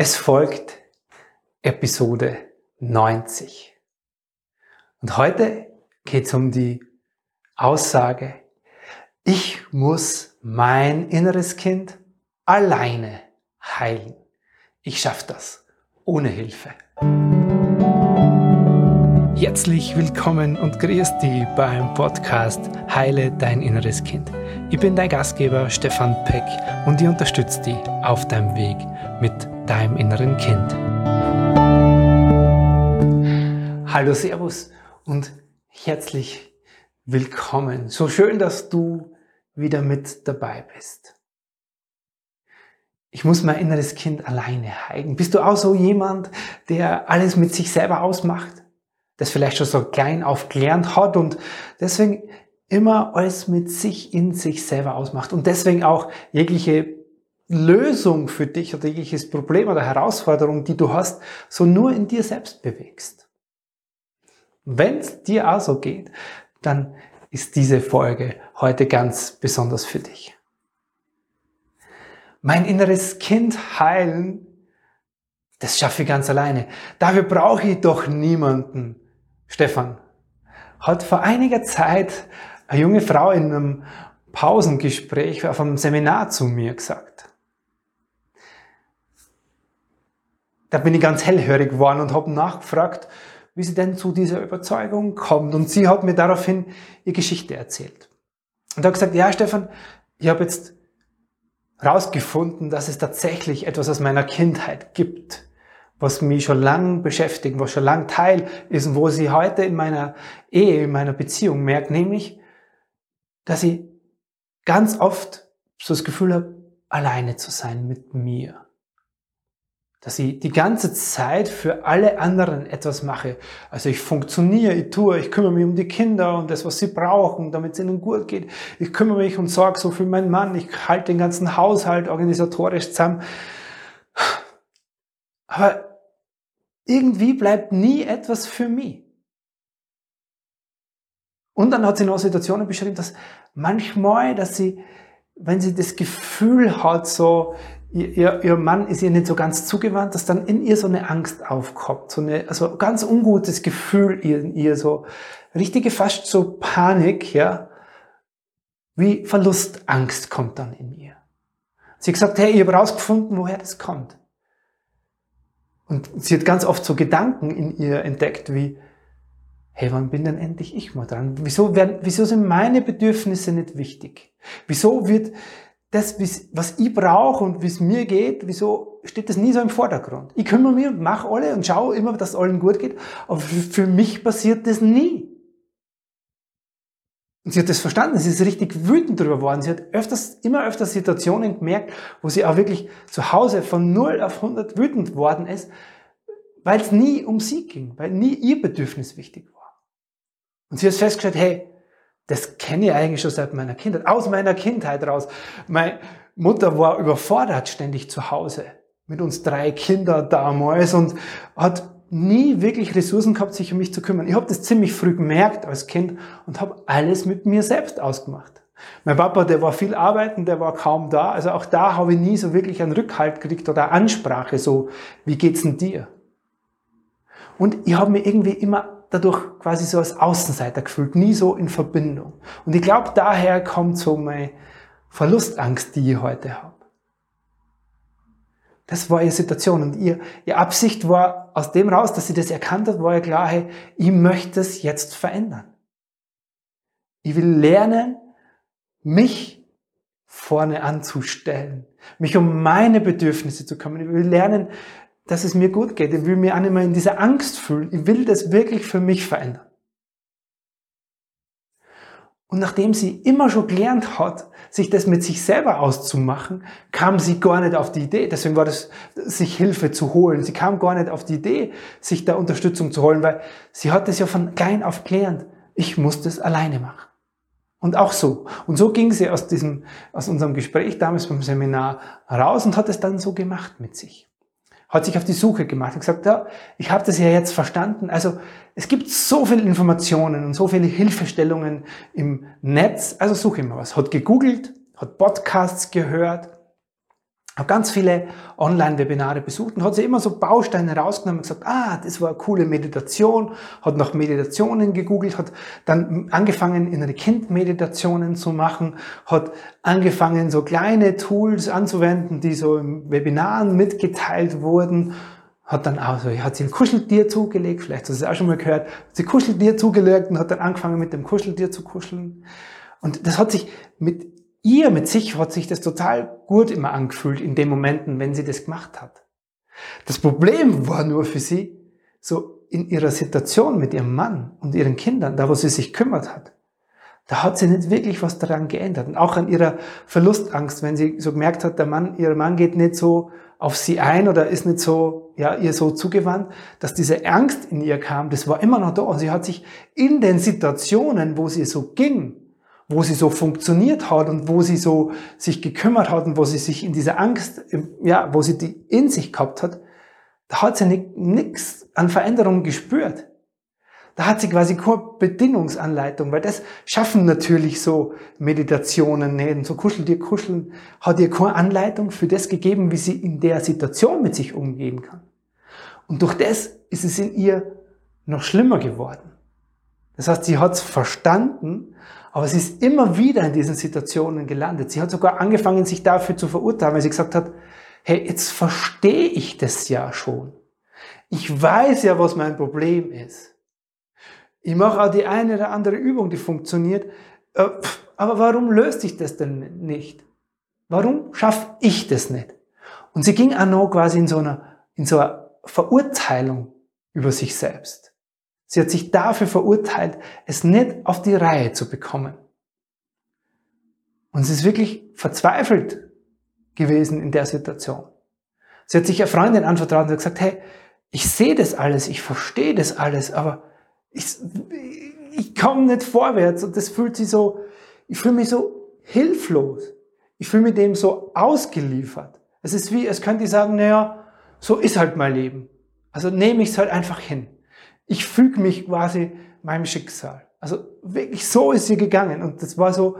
Es folgt Episode 90. Und heute geht es um die Aussage, ich muss mein inneres Kind alleine heilen. Ich schaffe das ohne Hilfe. Herzlich willkommen und grüß dich beim Podcast Heile dein inneres Kind. Ich bin dein Gastgeber Stefan Peck und ich unterstütze dich auf deinem Weg mit deinem inneren Kind. Hallo, Servus und herzlich willkommen. So schön, dass du wieder mit dabei bist. Ich muss mein inneres Kind alleine heilen. Bist du auch so jemand, der alles mit sich selber ausmacht? Das vielleicht schon so klein auf gelernt hat und deswegen immer alles mit sich in sich selber ausmacht und deswegen auch jegliche Lösung für dich oder jegliches Problem oder Herausforderung, die du hast, so nur in dir selbst bewegst. Wenn es dir auch so geht, dann ist diese Folge heute ganz besonders für dich. Mein inneres Kind heilen, das schaffe ich ganz alleine. Dafür brauche ich doch niemanden. Stefan hat vor einiger Zeit eine junge Frau in einem Pausengespräch auf einem Seminar zu mir gesagt. Da bin ich ganz hellhörig geworden und habe nachgefragt, wie sie denn zu dieser Überzeugung kommt. Und sie hat mir daraufhin ihre Geschichte erzählt. Und hat gesagt, ja Stefan, ich habe jetzt rausgefunden, dass es tatsächlich etwas aus meiner Kindheit gibt, was mich schon lang beschäftigt, was schon lang Teil ist und wo sie heute in meiner Ehe, in meiner Beziehung merkt, nämlich, dass ich ganz oft so das Gefühl habe, alleine zu sein mit mir. Dass ich die ganze Zeit für alle anderen etwas mache. Also ich funktioniere, ich tue, ich kümmere mich um die Kinder und das, was sie brauchen, damit es ihnen gut geht. Ich kümmere mich und sorge so für meinen Mann. Ich halte den ganzen Haushalt organisatorisch zusammen. Aber irgendwie bleibt nie etwas für mich. Und dann hat sie noch Situationen beschrieben, dass manchmal, dass sie, wenn sie das Gefühl hat, so, ihr, ihr Mann ist ihr nicht so ganz zugewandt, dass dann in ihr so eine Angst aufkommt, so eine, also ganz ungutes Gefühl in ihr, so richtige fast so Panik, ja, wie Verlustangst kommt dann in ihr. Sie hat gesagt, hey, ich habe rausgefunden, woher das kommt. Und sie hat ganz oft so Gedanken in ihr entdeckt, wie, hey, wann bin denn endlich ich mal dran? Wieso, werden, wieso sind meine Bedürfnisse nicht wichtig? Wieso wird das, was ich brauche und wie es mir geht, wieso steht das nie so im Vordergrund? Ich kümmere mich und mache alle und schaue immer, dass es allen gut geht, aber für mich passiert das nie. Und sie hat das verstanden, sie ist richtig wütend darüber geworden. Sie hat öfters, immer öfter Situationen gemerkt, wo sie auch wirklich zu Hause von 0 auf 100 wütend worden ist, weil es nie um sie ging, weil nie ihr Bedürfnis wichtig war. Und sie hat festgestellt, hey, das kenne ich eigentlich schon seit meiner Kindheit, aus meiner Kindheit raus. Meine Mutter war überfordert ständig zu Hause mit uns drei Kindern damals und hat nie wirklich Ressourcen gehabt, sich um mich zu kümmern. Ich habe das ziemlich früh gemerkt als Kind und habe alles mit mir selbst ausgemacht. Mein Papa, der war viel arbeiten, der war kaum da. Also auch da habe ich nie so wirklich einen Rückhalt gekriegt oder Ansprache, so, wie geht's denn dir? Und ich habe mir irgendwie immer dadurch quasi so als Außenseiter gefühlt, nie so in Verbindung. Und ich glaube, daher kommt so meine Verlustangst, die ich heute habe. Das war ihre Situation und ihr, ihr Absicht war aus dem raus, dass sie das erkannt hat, war ja klar, hey, ich möchte es jetzt verändern. Ich will lernen, mich vorne anzustellen, mich um meine Bedürfnisse zu kümmern. Ich will lernen, dass es mir gut geht. Ich will mir auch nicht mehr in dieser Angst fühlen. Ich will das wirklich für mich verändern. Und nachdem sie immer schon gelernt hat, sich das mit sich selber auszumachen, kam sie gar nicht auf die Idee. Deswegen war das, sich Hilfe zu holen. Sie kam gar nicht auf die Idee, sich da Unterstützung zu holen, weil sie hat das ja von klein auf gelernt. Ich muss das alleine machen. Und auch so. Und so ging sie aus diesem, aus unserem Gespräch damals beim Seminar raus und hat es dann so gemacht mit sich hat sich auf die Suche gemacht und gesagt, ja, ich habe das ja jetzt verstanden. Also es gibt so viele Informationen und so viele Hilfestellungen im Netz, also suche mal was. Hat gegoogelt, hat Podcasts gehört, habe ganz viele Online-Webinare besucht und hat sie immer so Bausteine rausgenommen und gesagt, ah, das war eine coole Meditation, hat nach Meditationen gegoogelt, hat dann angefangen, innere Kind-Meditationen zu machen, hat angefangen, so kleine Tools anzuwenden, die so im Webinaren mitgeteilt wurden, hat dann auch so, hat sie ein Kuscheltier zugelegt, vielleicht hast du es auch schon mal gehört, hat sie Kuscheltier zugelegt und hat dann angefangen, mit dem Kuscheltier zu kuscheln. Und das hat sich mit ihr mit sich hat sich das total gut immer angefühlt in den Momenten, wenn sie das gemacht hat. Das Problem war nur für sie, so in ihrer Situation mit ihrem Mann und ihren Kindern, da wo sie sich kümmert hat, da hat sie nicht wirklich was daran geändert. Und auch an ihrer Verlustangst, wenn sie so gemerkt hat, der Mann, ihr Mann geht nicht so auf sie ein oder ist nicht so, ja, ihr so zugewandt, dass diese Angst in ihr kam, das war immer noch da. Und sie hat sich in den Situationen, wo sie so ging, wo sie so funktioniert hat und wo sie so sich gekümmert hat und wo sie sich in dieser Angst, ja, wo sie die in sich gehabt hat, da hat sie nichts an Veränderungen gespürt. Da hat sie quasi keine Bedingungsanleitung, weil das schaffen natürlich so Meditationen nicht. Und so kuschelt ihr kuscheln, hat ihr keine Anleitung für das gegeben, wie sie in der Situation mit sich umgehen kann. Und durch das ist es in ihr noch schlimmer geworden. Das heißt, sie hat es verstanden aber sie ist immer wieder in diesen Situationen gelandet. Sie hat sogar angefangen, sich dafür zu verurteilen, weil sie gesagt hat, hey, jetzt verstehe ich das ja schon. Ich weiß ja, was mein Problem ist. Ich mache auch die eine oder andere Übung, die funktioniert. Äh, aber warum löst sich das denn nicht? Warum schaffe ich das nicht? Und sie ging auch noch quasi in so einer, in so einer Verurteilung über sich selbst. Sie hat sich dafür verurteilt, es nicht auf die Reihe zu bekommen. Und sie ist wirklich verzweifelt gewesen in der Situation. Sie hat sich eine Freundin anvertraut und gesagt, hey, ich sehe das alles, ich verstehe das alles, aber ich, ich komme nicht vorwärts und das fühlt sich so, ich fühle mich so hilflos. Ich fühle mich dem so ausgeliefert. Es ist wie, es könnte ich sagen, naja, so ist halt mein Leben. Also nehme ich es halt einfach hin ich füge mich quasi meinem Schicksal. Also wirklich so ist sie gegangen. Und das war so,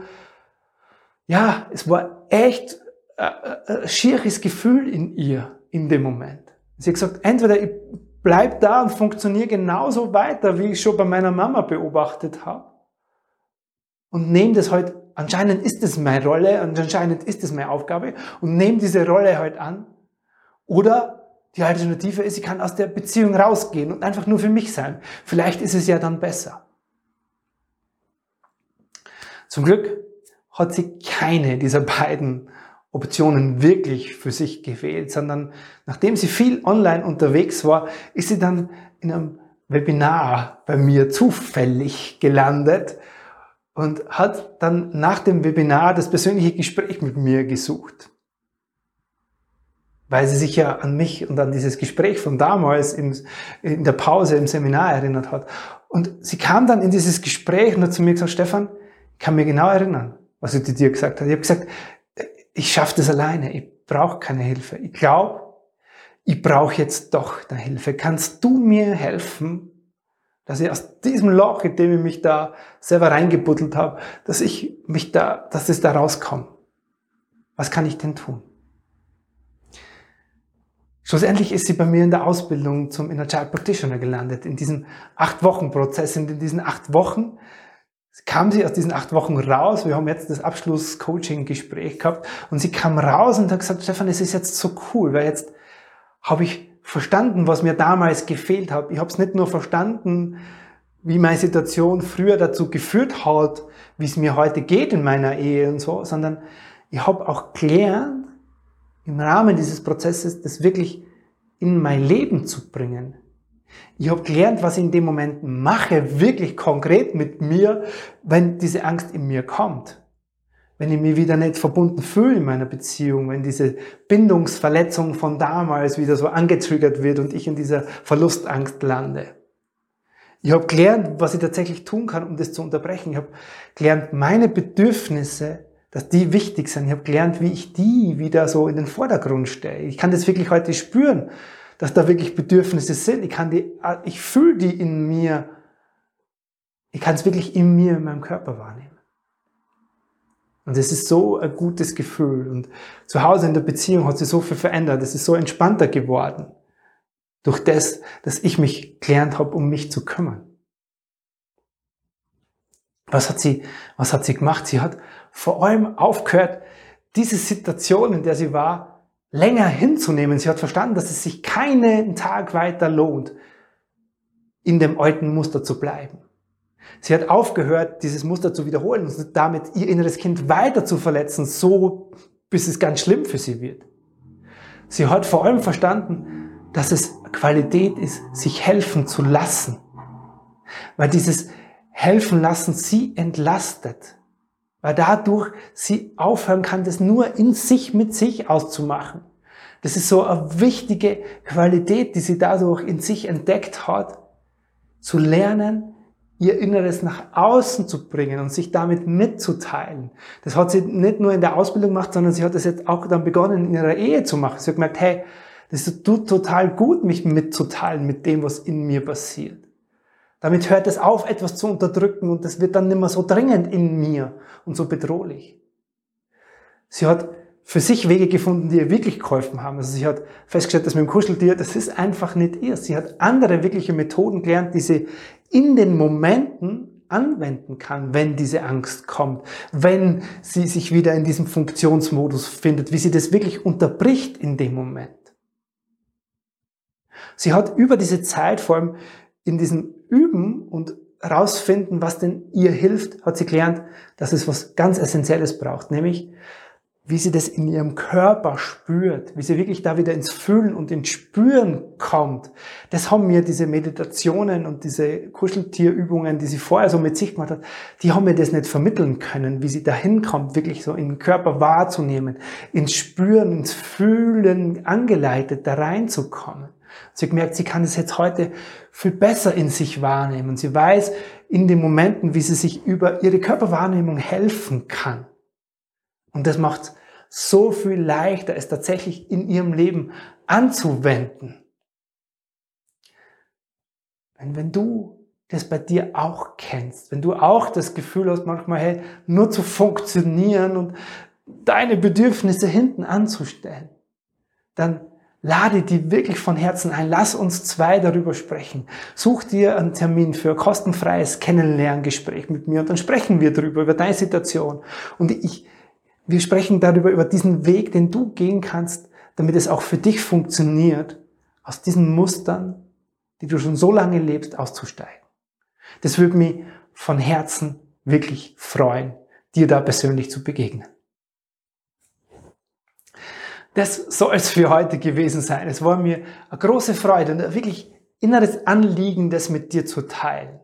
ja, es war echt ein, ein schieres Gefühl in ihr in dem Moment. Sie hat gesagt, entweder ich bleib da und funktioniere genauso weiter, wie ich schon bei meiner Mama beobachtet habe. Und nehme das halt, anscheinend ist das meine Rolle und anscheinend ist das meine Aufgabe und nehme diese Rolle halt an. Oder die Alternative ist, ich kann aus der Beziehung rausgehen und einfach nur für mich sein. Vielleicht ist es ja dann besser. Zum Glück hat sie keine dieser beiden Optionen wirklich für sich gewählt, sondern nachdem sie viel online unterwegs war, ist sie dann in einem Webinar bei mir zufällig gelandet und hat dann nach dem Webinar das persönliche Gespräch mit mir gesucht weil sie sich ja an mich und an dieses Gespräch von damals im, in der Pause im Seminar erinnert hat. Und sie kam dann in dieses Gespräch und hat zu mir gesagt, Stefan, ich kann mir genau erinnern, was sie dir gesagt hat. Ich habe gesagt, ich schaffe das alleine, ich brauche keine Hilfe. Ich glaube, ich brauche jetzt doch eine Hilfe. Kannst du mir helfen, dass ich aus diesem Loch, in dem ich mich da selber reingebuddelt habe, dass ich mich da, dass es da rauskomme? Was kann ich denn tun? Schlussendlich ist sie bei mir in der Ausbildung zum Inner Child Practitioner gelandet, in diesem acht Wochen Prozess. Und in diesen acht Wochen kam sie aus diesen acht Wochen raus. Wir haben jetzt das Abschluss-Coaching-Gespräch gehabt und sie kam raus und hat gesagt, Stefan, es ist jetzt so cool, weil jetzt habe ich verstanden, was mir damals gefehlt hat. Ich habe es nicht nur verstanden, wie meine Situation früher dazu geführt hat, wie es mir heute geht in meiner Ehe und so, sondern ich habe auch gelernt, im Rahmen dieses Prozesses das wirklich in mein Leben zu bringen. Ich habe gelernt, was ich in dem Moment mache, wirklich konkret mit mir, wenn diese Angst in mir kommt. Wenn ich mich wieder nicht verbunden fühle in meiner Beziehung, wenn diese Bindungsverletzung von damals wieder so angetriggert wird und ich in dieser Verlustangst lande. Ich habe gelernt, was ich tatsächlich tun kann, um das zu unterbrechen. Ich habe gelernt, meine Bedürfnisse dass die wichtig sind. Ich habe gelernt, wie ich die wieder so in den Vordergrund stelle. Ich kann das wirklich heute spüren, dass da wirklich Bedürfnisse sind. Ich kann die, ich fühle die in mir. Ich kann es wirklich in mir, in meinem Körper wahrnehmen. Und es ist so ein gutes Gefühl. Und zu Hause in der Beziehung hat sich so viel verändert. Es ist so entspannter geworden. Durch das, dass ich mich gelernt habe, um mich zu kümmern. Was hat sie, was hat sie gemacht? Sie hat vor allem aufgehört, diese Situation, in der sie war, länger hinzunehmen. Sie hat verstanden, dass es sich keinen Tag weiter lohnt, in dem alten Muster zu bleiben. Sie hat aufgehört, dieses Muster zu wiederholen und damit ihr inneres Kind weiter zu verletzen, so bis es ganz schlimm für sie wird. Sie hat vor allem verstanden, dass es Qualität ist, sich helfen zu lassen. Weil dieses helfen lassen sie entlastet. Weil dadurch sie aufhören kann, das nur in sich mit sich auszumachen. Das ist so eine wichtige Qualität, die sie dadurch in sich entdeckt hat, zu lernen, ihr Inneres nach außen zu bringen und sich damit mitzuteilen. Das hat sie nicht nur in der Ausbildung gemacht, sondern sie hat das jetzt auch dann begonnen in ihrer Ehe zu machen. Sie hat gemerkt, hey, das tut total gut, mich mitzuteilen mit dem, was in mir passiert. Damit hört es auf, etwas zu unterdrücken und das wird dann nicht mehr so dringend in mir und so bedrohlich. Sie hat für sich Wege gefunden, die ihr wirklich geholfen haben. Also sie hat festgestellt, dass mit dem Kuscheltier, das ist einfach nicht ihr. Sie hat andere wirkliche Methoden gelernt, die sie in den Momenten anwenden kann, wenn diese Angst kommt, wenn sie sich wieder in diesem Funktionsmodus findet, wie sie das wirklich unterbricht in dem Moment. Sie hat über diese Zeit, vor allem in diesem Üben und herausfinden, was denn ihr hilft, hat sie gelernt, dass es was ganz Essentielles braucht, nämlich wie sie das in ihrem Körper spürt, wie sie wirklich da wieder ins Fühlen und ins Spüren kommt. Das haben mir diese Meditationen und diese Kuscheltierübungen, die sie vorher so mit sich gemacht hat, die haben mir das nicht vermitteln können, wie sie dahin kommt, wirklich so in den Körper wahrzunehmen, ins Spüren, ins Fühlen angeleitet, da reinzukommen. Sie hat gemerkt, sie kann es jetzt heute viel besser in sich wahrnehmen. Sie weiß in den Momenten, wie sie sich über ihre Körperwahrnehmung helfen kann. Und das macht so viel leichter, es tatsächlich in ihrem Leben anzuwenden. Wenn, wenn du das bei dir auch kennst, wenn du auch das Gefühl hast, manchmal, hey, nur zu funktionieren und deine Bedürfnisse hinten anzustellen, dann lade die wirklich von Herzen ein. Lass uns zwei darüber sprechen. Such dir einen Termin für ein kostenfreies Kennenlerngespräch mit mir und dann sprechen wir darüber, über deine Situation. Und ich, wir sprechen darüber, über diesen Weg, den du gehen kannst, damit es auch für dich funktioniert, aus diesen Mustern, die du schon so lange lebst, auszusteigen. Das würde mich von Herzen wirklich freuen, dir da persönlich zu begegnen. Das soll es für heute gewesen sein. Es war mir eine große Freude und wirklich inneres Anliegen, das mit dir zu teilen.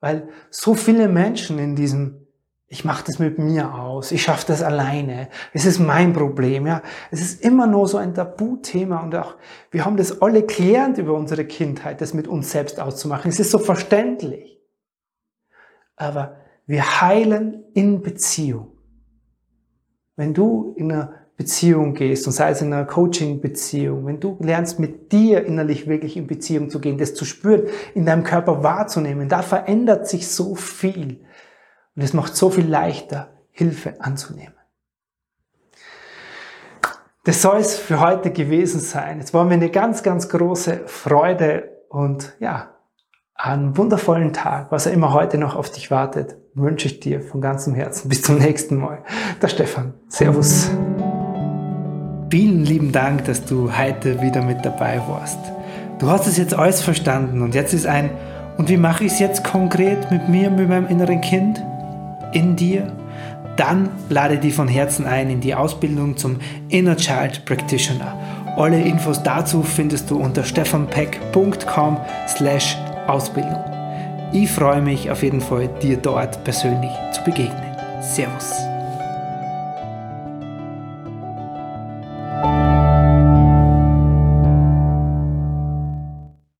Weil so viele Menschen in diesem ich mache das mit mir aus, ich schaffe das alleine, es ist mein Problem, ja. Es ist immer nur so ein Tabuthema und auch, wir haben das alle gelernt über unsere Kindheit, das mit uns selbst auszumachen. Es ist so verständlich. Aber wir heilen in Beziehung. Wenn du in einer Beziehung gehst und sei es in einer Coaching-Beziehung, wenn du lernst, mit dir innerlich wirklich in Beziehung zu gehen, das zu spüren, in deinem Körper wahrzunehmen, da verändert sich so viel. Und es macht so viel leichter, Hilfe anzunehmen. Das soll es für heute gewesen sein. Es war mir eine ganz, ganz große Freude und ja, einen wundervollen Tag, was er immer heute noch auf dich wartet, wünsche ich dir von ganzem Herzen. Bis zum nächsten Mal. Der Stefan. Servus. Vielen lieben Dank, dass du heute wieder mit dabei warst. Du hast es jetzt alles verstanden und jetzt ist ein, und wie mache ich es jetzt konkret mit mir, mit meinem inneren Kind, in dir? Dann lade dich von Herzen ein in die Ausbildung zum Inner Child Practitioner. Alle Infos dazu findest du unter stefanpeck.com slash Ausbildung. Ich freue mich auf jeden Fall, dir dort persönlich zu begegnen. Servus.